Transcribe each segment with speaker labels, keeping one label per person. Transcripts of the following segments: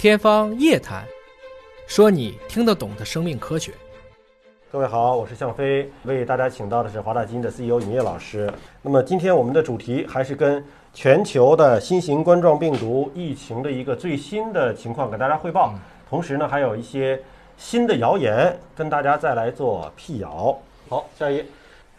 Speaker 1: 天方夜谭，说你听得懂的生命科学。
Speaker 2: 各位好，我是向飞，为大家请到的是华大基因的 CEO 尹烨老师。那么今天我们的主题还是跟全球的新型冠状病毒疫情的一个最新的情况给大家汇报，同时呢还有一些新的谣言跟大家再来做辟谣。好，下一页。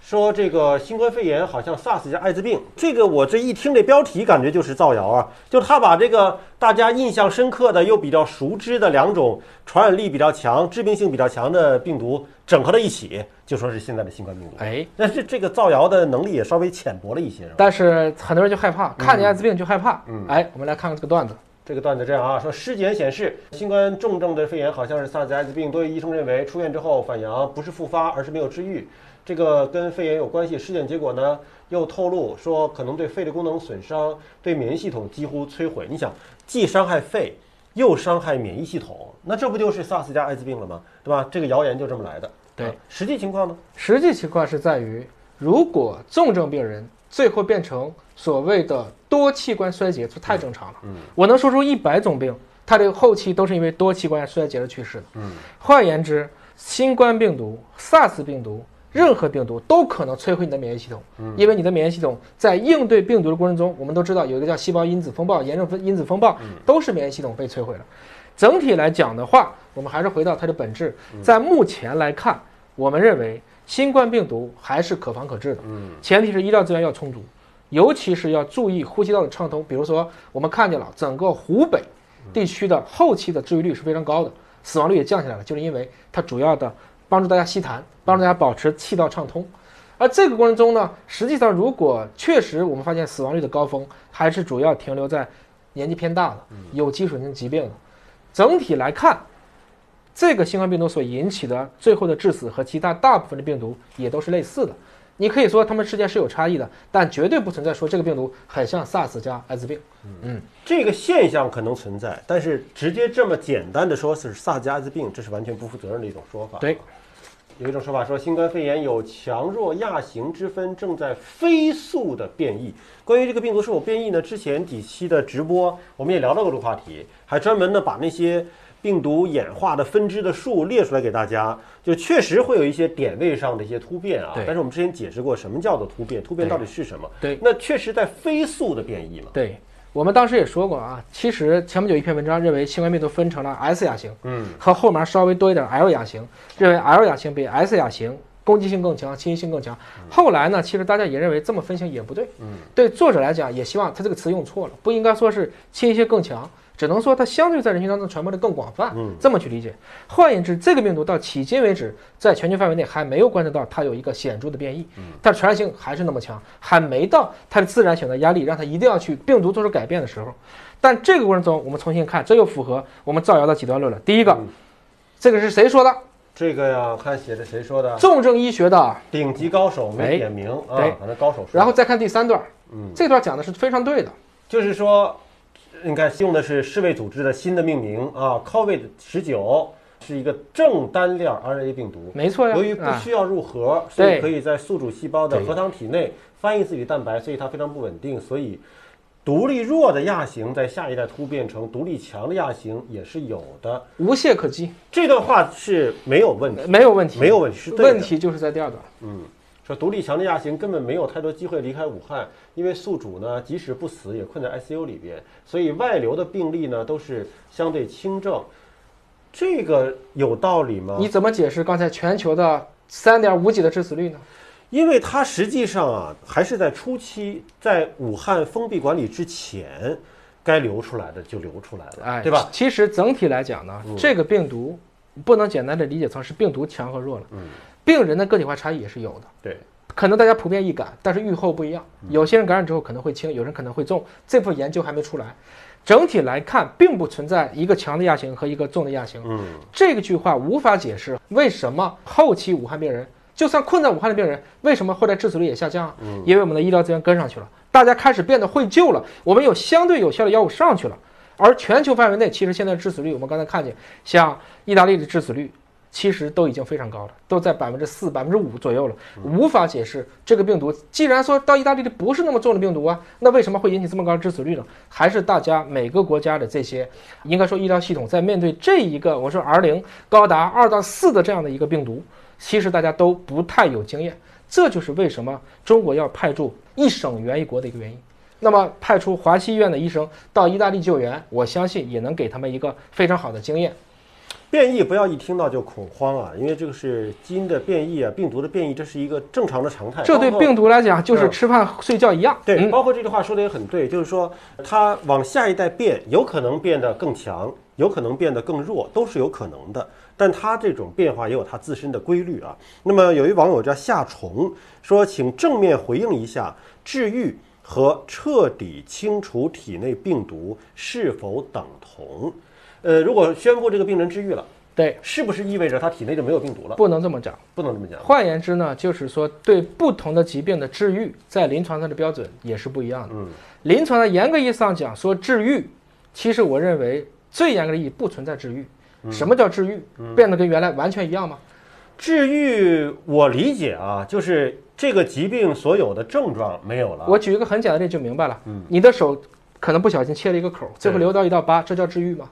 Speaker 2: 说这个新冠肺炎好像 SARS 加艾滋病，这个我这一听这标题，感觉就是造谣啊！就他把这个大家印象深刻的又比较熟知的两种传染力比较强、致病性比较强的病毒整合在一起，就说是现在的新冠病毒。
Speaker 1: 哎，
Speaker 2: 但是这个造谣的能力也稍微浅薄了一些，是吧？
Speaker 1: 但是很多人就害怕，看见艾滋病就害怕。
Speaker 2: 嗯
Speaker 1: 哎，我们来看看这个段子。
Speaker 2: 这个段子这样啊，说尸检显示，新冠重症的肺炎好像是 SARS 艾滋病，多位医生认为出院之后反阳不是复发，而是没有治愈，这个跟肺炎有关系。尸检结果呢又透露说，可能对肺的功能损伤，对免疫系统几乎摧毁。你想，既伤害肺，又伤害免疫系统，那这不就是 SARS 加艾滋病了吗？对吧？这个谣言就这么来的。
Speaker 1: 对
Speaker 2: 啊实际情况呢？
Speaker 1: 实际情况是在于，如果重症病人最后变成所谓的多器官衰竭，这太正常了。
Speaker 2: 嗯
Speaker 1: 我能说出一百种病，它这个后期都是因为多器官衰竭而去世的。
Speaker 2: 嗯
Speaker 1: 换言之，新冠病毒、SARS 病毒。任何病毒都可能摧毁你的免疫系统，因为你的免疫系统在应对病毒的过程中，我们都知道有一个叫细胞因子风暴、炎症分因子风暴，都是免疫系统被摧毁了。整体来讲的话，我们还是回到它的本质，在目前来看，我们认为新冠病毒还是可防可治的，
Speaker 2: 嗯。
Speaker 1: 前提是医疗资源要充足，尤其是要注意呼吸道的畅通。比如说，我们看见了整个湖北地区的后期的治愈率是非常高的，死亡率也降下来了，就是因为它主要的帮助大家吸痰，帮助大家保持气道畅通。而这个过程中呢，实际上如果确实我们发现死亡率的高峰还是主要停留在年纪偏大的、有基础性疾病的，整体来看，这个新冠病毒所引起的最后的致死和其他大部分的病毒也都是类似的。你可以说它们之间是有差异的，但绝对不存在说这个病毒很像 SARS 加艾滋病。
Speaker 2: 嗯这个现象可能存在，但是直接这么简单的说是 SARS 加艾滋病，这是完全不负责任的一种说法。
Speaker 1: 对，
Speaker 2: 有一种说法说新冠肺炎有强弱亚型之分，正在飞速的变异。关于这个病毒是否变异呢？之前几期的直播我们也聊到过这个话题，还专门呢把那些病毒演化的分支的数列出来给大家，就确实会有一些点位上的一些突变啊
Speaker 1: 对。
Speaker 2: 但是我们之前解释过什么叫做突变，突变到底是什么？
Speaker 1: 对
Speaker 2: 那确实在飞速的变异嘛。
Speaker 1: 对我们当时也说过啊，其实前不久一篇文章认为新冠病毒分成了 S 亚型
Speaker 2: 嗯
Speaker 1: 和后面稍微多一点 L 亚型，认为 L 亚型比 S 亚型攻击性更强，侵袭性更强。后来呢，其实大家也认为这么分型也不对。
Speaker 2: 嗯，
Speaker 1: 对作者来讲，也希望他这个词用错了，不应该说是侵袭性更强，只能说它相对在人群当中传播的更广泛。
Speaker 2: 嗯，
Speaker 1: 这么去理解。换言之，这个病毒到迄今为止，在全球范围内还没有观测到它有一个显著的变异，它的传染性还是那么强，还没到它的自然选择压力让它一定要去病毒做出改变的时候。但这个过程中，我们重新看，这又符合我们造谣的几段论了。第一个
Speaker 2: 嗯，
Speaker 1: 这个是谁说的？
Speaker 2: 这个呀，看写的谁说的？
Speaker 1: 重症医学的。
Speaker 2: 顶级高手没
Speaker 1: 哎
Speaker 2: 点名啊，
Speaker 1: 对
Speaker 2: 反正高手说。
Speaker 1: 然后再看第三段，
Speaker 2: 嗯，
Speaker 1: 这段讲的是非常对的。
Speaker 2: 就是说，你看用的是世卫组织的新的命名啊，COVID 十九是一个正单链 RNA 病毒。
Speaker 1: 没错呀，
Speaker 2: 由于不
Speaker 1: 啊
Speaker 2: 需要入核，所以可以在宿主细胞的核糖体内翻译自己蛋白，所以它非常不稳定。所以，独立弱的亚型在下一代突变成独立强的亚型也是有的。
Speaker 1: 无懈可击，
Speaker 2: 这段话是没有问题，
Speaker 1: 没有问题，
Speaker 2: 没有问题，是对的。
Speaker 1: 问题就是在第二段。
Speaker 2: 嗯，说独立强的亚型根本没有太多机会离开武汉，因为宿主呢即使不死也困在 ICU 里边，所以外流的病例呢都是相对轻症。这个有道理吗？
Speaker 1: 你怎么解释刚才全球的三点五几的致死率呢？
Speaker 2: 因为它实际上啊还是在初期，在武汉封闭管理之前，该流出来的就流出来了，
Speaker 1: 哎，
Speaker 2: 对吧？？
Speaker 1: 其实整体来讲呢，这个病毒不能简单的理解成是病毒强和弱了，
Speaker 2: 嗯，
Speaker 1: 病人的个体化差异也是有的。
Speaker 2: 对，
Speaker 1: 可能大家普遍易感，但是预后不一样。有些人感染之后可能会轻，有人可能会重，这部分研究还没出来。整体来看，并不存在一个强的亚型和一个重的亚型。
Speaker 2: 嗯，
Speaker 1: 这个句话无法解释为什么后期武汉病人，就算困在武汉的病人，为什么后来致死率也下降啊？
Speaker 2: 嗯
Speaker 1: 因为我们的医疗资源跟上去了，大家开始变得会救了，我们有相对有效的药物上去了。而全球范围内，其实现在致死率，我们刚才看见，像意大利的致死率，其实都已经非常高了，都在百分之四、百分之五左右了，无法解释这个病毒。既然说到意大利的不是那么重的病毒啊，那为什么会引起这么高的致死率呢？还是大家每个国家的这些，应该说医疗系统在面对这一个我说 R 零高达二到四的这样的一个病毒，其实大家都不太有经验。这就是为什么中国要派驻一省援一国的一个原因。那么派出华西医院的医生到意大利救援，我相信也能给他们一个非常好的经验。
Speaker 2: 变异不要一听到就恐慌啊，因为这个是基因的变异啊，病毒的变异，这是一个正常的常态。
Speaker 1: 这对病毒来讲就是吃饭睡觉一样。
Speaker 2: 对，
Speaker 1: 嗯
Speaker 2: 包括这句话说的也很对，就是说它往下一代变，有可能变得更强，有可能变得更弱，都是有可能的。但它这种变化也有它自身的规律啊。那么有一网友叫夏虫说，请正面回应一下，治愈和彻底清除体内病毒是否等同？呃，如果宣布这个病人治愈了，
Speaker 1: 对，
Speaker 2: 是不是意味着他体内就没有病毒了？
Speaker 1: 不能这么讲。
Speaker 2: 不能这么讲。
Speaker 1: 换言之呢，就是说对不同的疾病的治愈，在临床上的标准也是不一样的。
Speaker 2: 嗯，
Speaker 1: 临床的严格意义上讲，说治愈，其实我认为最严格的意义不存在治愈。
Speaker 2: 嗯
Speaker 1: 什么叫治愈？变得跟原来完全一样吗？
Speaker 2: 治愈，我理解啊，就是这个疾病所有的症状没有了。
Speaker 1: 我举一个很简单的例子就明白了。嗯你的手可能不小心切了一个口，最后
Speaker 2: 对
Speaker 1: 留到一道疤，这叫治愈吗？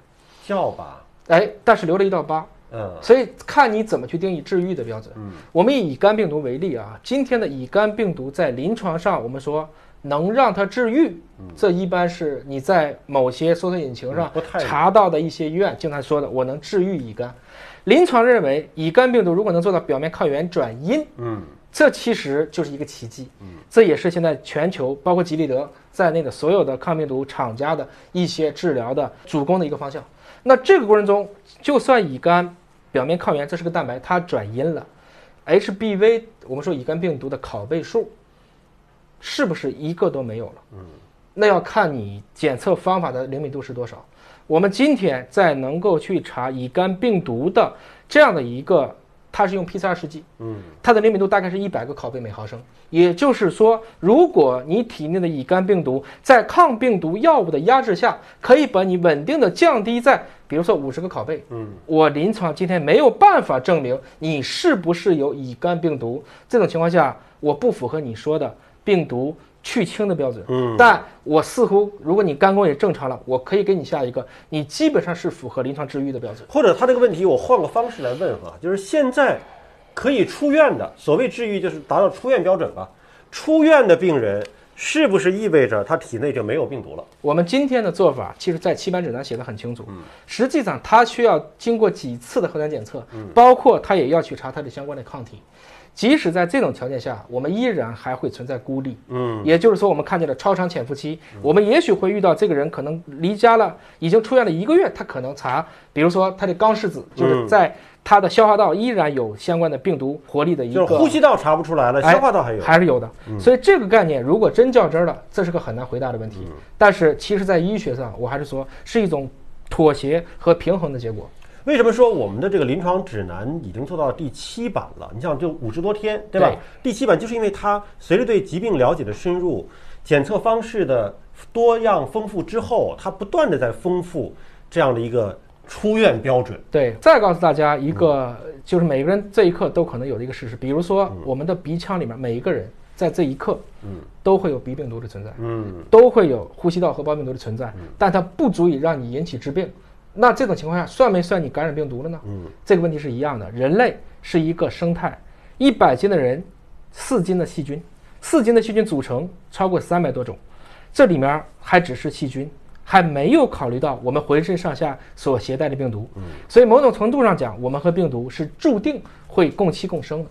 Speaker 2: 叫吧，
Speaker 1: 哎，但是留了一道疤，
Speaker 2: 嗯
Speaker 1: 所以看你怎么去定义治愈的标准。
Speaker 2: 嗯
Speaker 1: 我们以乙肝病毒为例啊，今天的乙肝病毒在临床上，我们说能让它治愈，这一般是你在某些搜索引擎上查到的一些医院经常说的，我能治愈乙肝。临床认为，乙肝病毒如果能做到表面抗原转阴，
Speaker 2: 嗯
Speaker 1: 这其实就是一个奇迹。嗯这也是现在全球包括吉利德在内的所有的抗病毒厂家的一些治疗的主攻的一个方向。那这个过程中，就算乙肝表面抗原这是个蛋白，它转阴了，HBV 我们说乙肝病毒的拷贝数是不是一个都没有了？嗯，那要看你检测方法的灵敏度是多少。我们今天在能够去查乙肝病毒的这样的一个，它是用 PCR 试剂，
Speaker 2: 嗯
Speaker 1: 它的灵敏度大概是一百个拷贝每毫升。也就是说，如果你体内的乙肝病毒在抗病毒药物的压制下，可以把你稳定的降低在，比如说五十个拷贝。
Speaker 2: 嗯，
Speaker 1: 我临床今天没有办法证明你是不是有乙肝病毒。这种情况下，我不符合你说的病毒去清的标准。
Speaker 2: 嗯
Speaker 1: 但我似乎，如果你肝功也正常了，我可以给你下一个，你基本上是符合临床治愈的标准。
Speaker 2: 或者他这个问题，我换个方式来问哈，就是现在可以出院的，所谓治愈就是达到出院标准吧。出院的病人是不是意味着他体内就没有病毒了？
Speaker 1: 我们今天的做法，其实在期版指南写的很清楚。嗯实际上，他需要经过几次的核酸检测，包括他也要去查他的相关的抗体。即使在这种条件下，我们依然还会存在孤立。
Speaker 2: 嗯，
Speaker 1: 也就是说，我们看见了超长潜伏期，我们也许会遇到这个人可能离家了，已经出院了一个月，他可能查，比如说他的肛拭子，就是在他的消化道依然有相关的病毒活力的一个
Speaker 2: 就是呼吸道查不出来了，
Speaker 1: 哎
Speaker 2: 消化道还有。
Speaker 1: 还是有的。所以这个概念如果真较真儿了，这是个很难回答的问题。但是其实，在医学上，我还是说是一种妥协和平衡的结果。
Speaker 2: 为什么说我们的这个临床指南已经做到第七版了？你想，就五十多天，对吧？
Speaker 1: 对
Speaker 2: 第七版就是因为它随着对疾病了解的深入，检测方式的多样丰富之后，它不断的在丰富这样的一个出院标准。
Speaker 1: 对，再告诉大家一个，就是每个人这一刻都可能有的一个事实，比如说我们的鼻腔里面每一个人在这一刻，
Speaker 2: 嗯，
Speaker 1: 都会有鼻病毒的存在。
Speaker 2: 嗯
Speaker 1: 都会有呼吸道合胞病毒的存在，但它不足以让你引起致病。那这种情况下，算没算你感染病毒了呢？
Speaker 2: 嗯，
Speaker 1: 这个问题是一样的。人类是一个生态，一百斤的人，四斤的细菌，四斤的细菌组成超过三百多种，这里面还只是细菌，还没有考虑到我们浑身上下所携带的病毒。嗯所以某种程度上讲，我们和病毒是注定会共栖共生的。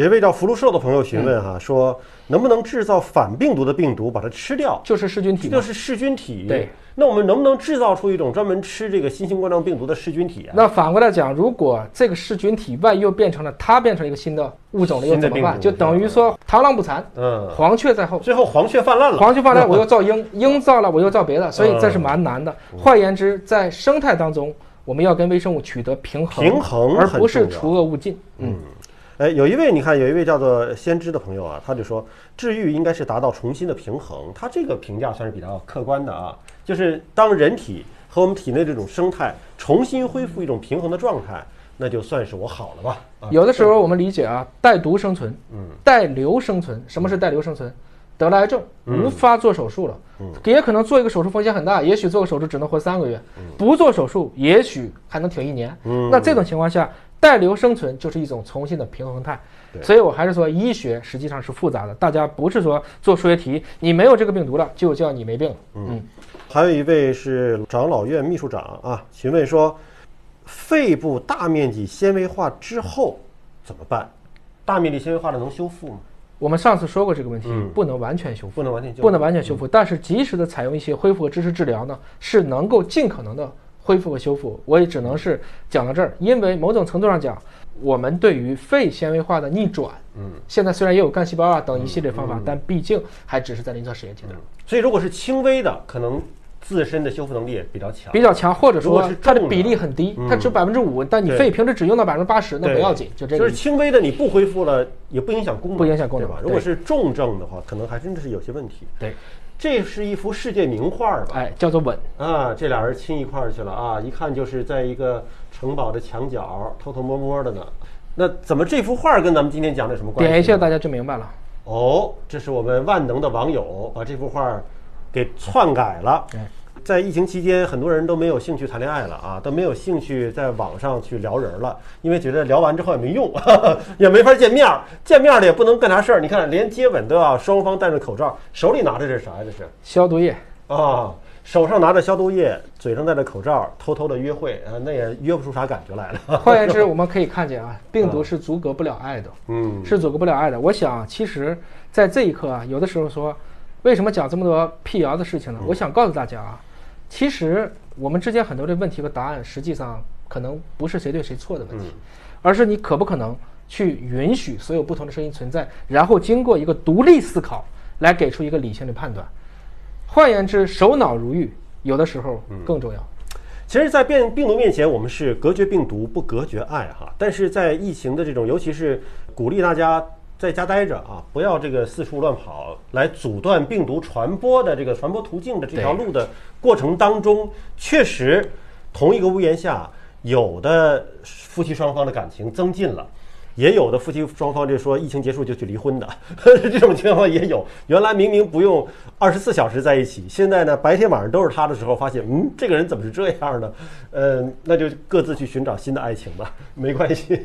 Speaker 2: 有一位叫福禄寿的朋友询问哈、说能不能制造反病毒的病毒把它吃掉？
Speaker 1: 就是噬菌体。
Speaker 2: 这就是噬菌体。
Speaker 1: 对，
Speaker 2: 那我们能不能制造出一种专门吃这个新型冠状病毒的噬菌体啊？
Speaker 1: 那反过来讲，如果这个噬菌体万一又变成了它变成一个新的物种了，又怎么办？就等于说螳螂捕蝉，
Speaker 2: 嗯，
Speaker 1: 黄雀在后。
Speaker 2: 最后黄雀泛滥了。
Speaker 1: 黄雀泛滥，我又造鹰，鹰造了，我又造别的，所以这是蛮难的。
Speaker 2: 嗯
Speaker 1: 换言之，在生态当中，我们要跟微生物取得平衡，
Speaker 2: 平衡
Speaker 1: 而不是除恶务尽。嗯，
Speaker 2: 哎，有一位你看，有一位叫做先知的朋友啊，他就说治愈应该是达到重新的平衡。他这个评价算是比较客观的啊，就是当人体和我们体内这种生态重新恢复一种平衡的状态，那就算是我好了吧。啊，
Speaker 1: 有的时候我们理解啊，带毒生存，
Speaker 2: 嗯，
Speaker 1: 带瘤生存。什么是带瘤生存？得了癌症，
Speaker 2: 嗯
Speaker 1: 无法做手术了，嗯也可能做一个手术风险很大，也许做个手术只能活三个月，不做手术也许还能挺一年。
Speaker 2: 嗯
Speaker 1: 那这种情况下，带瘤生存就是一种重新的平衡态。所以我还是说，医学实际上是复杂的，大家不是说做数学题，你没有这个病毒了，就叫你没病了。嗯，
Speaker 2: 还有一位是长老院秘书长啊，询问说，肺部大面积纤维化之后怎么办？大面积纤维化的能修复吗？
Speaker 1: 我们上次说过这个问题，
Speaker 2: 嗯
Speaker 1: 不能完全修复。
Speaker 2: 不能完全修复，
Speaker 1: 不能完全修复，但是及时的采用一些恢复和支持治疗呢，是能够尽可能的恢复和修复。我也只能是讲到这儿，因为某种程度上讲，我们对于肺纤维化的逆转，
Speaker 2: 嗯，
Speaker 1: 现在虽然也有干细胞啊等一系列方法，但毕竟还只是在临床实验阶段，
Speaker 2: 所以如果是轻微的，可能自身的修复能力也比较强。
Speaker 1: 比较强，或者
Speaker 2: 是
Speaker 1: 说它的比例很低，
Speaker 2: 嗯
Speaker 1: 它只有百分之五，但你肺平时只用到百分之八十，那不要紧，就这个就是。
Speaker 2: 轻微的，你不恢复了也不影响功能，
Speaker 1: 不影响功能
Speaker 2: 对吧？如果是重症的话，可能还真的是有些问题。
Speaker 1: 对，
Speaker 2: 这是一幅世界名画吧？
Speaker 1: 哎，叫做吻。
Speaker 2: 啊，这俩人亲一块儿去了啊！一看就是在一个城堡的墙角偷偷摸摸的呢。那怎么这幅画跟咱们今天讲的有什么关系？
Speaker 1: 点一下大家就明白了。
Speaker 2: 哦，这是我们万能的网友把这幅画给篡改了。
Speaker 1: 哎
Speaker 2: 在疫情期间，很多人都没有兴趣谈恋爱了啊，都没有兴趣在网上去聊人了，因为觉得聊完之后也没用，也没法见面儿，见面儿了也不能干啥事儿。你看，连接吻都要双方戴着口罩，手里拿着这是啥呀？这是
Speaker 1: 消毒液，
Speaker 2: 啊，手上拿着消毒液，嘴上戴着口罩，偷偷的约会啊，那也约不出啥感觉来了。
Speaker 1: 换言之，我们可以看见啊，病毒是阻隔不了爱的。
Speaker 2: 嗯，
Speaker 1: 是阻隔不了爱的。我想，其实，在这一刻啊，有的时候说，为什么讲这么多辟谣的事情呢？我想告诉大家啊，其实我们之间很多的问题和答案，实际上可能不是谁对谁错的问题，而是你可不可能去允许所有不同的声音存在，然后经过一个独立思考来给出一个理性的判断。换言之，手脑如玉，有的时候更重要。
Speaker 2: 其实，在变病毒面前，我们是隔绝病毒，不隔绝爱哈。但是在疫情的这种，尤其是鼓励大家在家待着啊，不要这个四处乱跑，来阻断病毒传播的这个传播途径的这条路的过程当中，确实同一个屋檐下，有的夫妻双方的感情增进了。也有的夫妻双方就说疫情结束就去离婚的，这种情况也有。原来明明不用二十四小时在一起，现在呢白天晚上都是他的时候，发现嗯这个人怎么是这样呢？呃，那就各自去寻找新的爱情吧，没关系。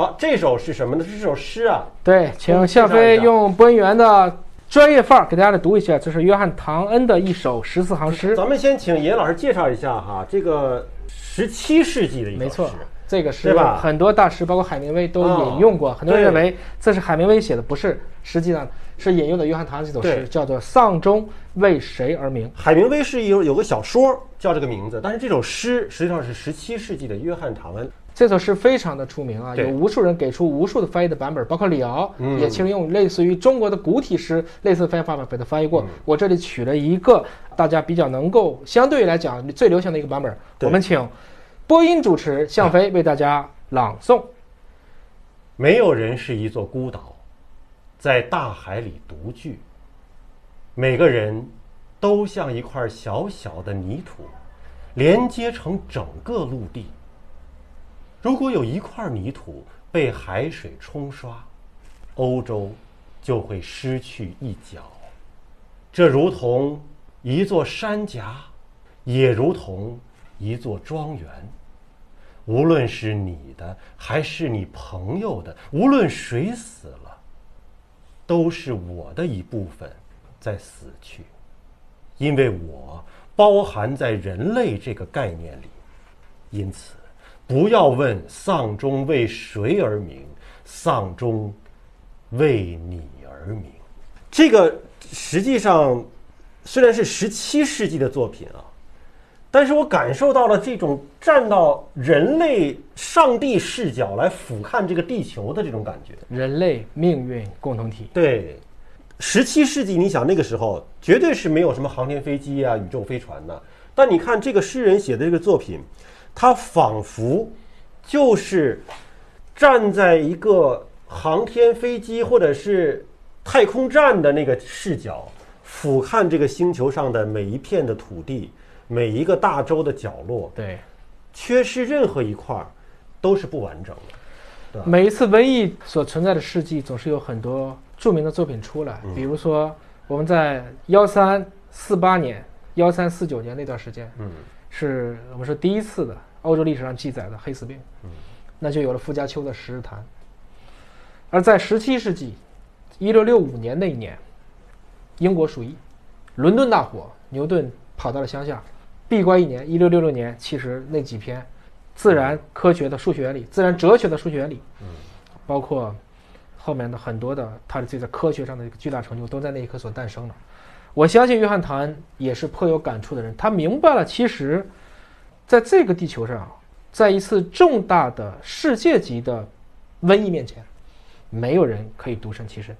Speaker 2: 好，这首是什么呢？是这首诗啊。
Speaker 1: 对，请向飞用播音员的专业范儿给大家来读一下，这是约翰·唐恩的一首十四行诗。
Speaker 2: 咱们先请尹老师介绍一下哈，这个十七世纪的一首诗。
Speaker 1: 没错，这个
Speaker 2: 对
Speaker 1: 诗
Speaker 2: 吧
Speaker 1: 很多大师，包括海明威都引用过。很多人认为这是海明威写的，不是，实际上是引用的约翰·唐恩这首诗，叫做《丧钟为谁而鸣》。
Speaker 2: 海明威是有有个小说叫这个名字，但是这首诗实际上是十七世纪的约翰·唐恩。
Speaker 1: 这首诗非常的出名啊，有无数人给出无数的翻译的版本，包括李敖
Speaker 2: 嗯
Speaker 1: 也其实用类似于中国的古体诗类似的翻译方法给它翻译
Speaker 2: 嗯
Speaker 1: 过。我这里取了一个大家比较能够相对来讲最流行的一个版本，我们请播音主持向飞为大家朗诵。
Speaker 2: 没有人是一座孤岛，在大海里独居。每个人都像一块小小的泥土，连接成整个陆地。如果有一块泥土被海水冲刷，欧洲就会失去一角。这如同一座山夹，也如同一座庄园。无论是你的还是你朋友的，无论谁死了，都是我的一部分在死去，因为我包含在人类这个概念里。因此，不要问丧钟为谁而鸣，丧钟为你而鸣。这个实际上虽然是十七世纪的作品啊。但是我感受到了这种站到人类上帝视角来俯瞰这个地球的这种感觉。
Speaker 1: 人类命运共同体，
Speaker 2: 对，十七世纪，你想那个时候绝对是没有什么航天飞机啊、宇宙飞船呐、但你看这个诗人写的这个作品，他仿佛就是站在一个航天飞机或者是太空站的那个视角，俯瞰这个星球上的每一片的土地。每一个大洲的角落，
Speaker 1: 对，
Speaker 2: 缺失任何一块儿，都是不完整的。对
Speaker 1: 每一次瘟疫所存在的事迹，总是有很多著名的作品出来，比如说我们在幺三四八年、幺三四九年那段时间，
Speaker 2: 嗯
Speaker 1: 是我们说第一次的欧洲历史上记载的黑死病，那就有了傅家丘的《十日谈》。而在十七世纪，一六六五年那一年，英国鼠疫，伦敦大火，牛顿跑到了乡下，闭关一年。一六六六年，其实那几篇自然科学的数学原理、自然哲学的数学原理，包括后面的很多的他的这个科学上的一个巨大成就，都在那一刻所诞生了。我相信约翰唐恩也是颇有感触的人，他明白了，其实在这个地球上，在一次重大的世界级的瘟疫面前，没有人可以独善其身。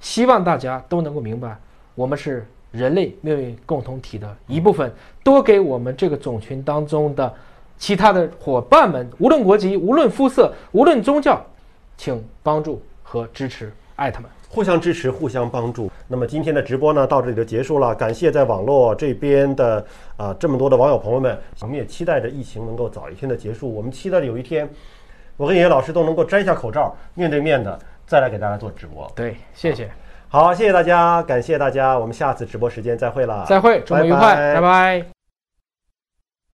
Speaker 1: 希望大家都能够明白，我们是人类命运共同体的一部分，多给我们这个种群当中的其他的伙伴们，无论国籍、无论肤色、无论宗教，请帮助和支持，爱他们。
Speaker 2: 互相支持，互相帮助。那么今天的直播呢，到这里就结束了。感谢在网络这边的啊、这么多的网友朋友们，我们也期待着疫情能够早一天的结束。我们期待着有一天，我跟野野老师都能够摘下口罩，面对面的再来给大家做直播。
Speaker 1: 对，谢谢，
Speaker 2: 好，谢谢大家，感谢大家，我们下次直播时间再会了，
Speaker 1: 再会，周末愉快，
Speaker 2: 拜
Speaker 1: 拜拜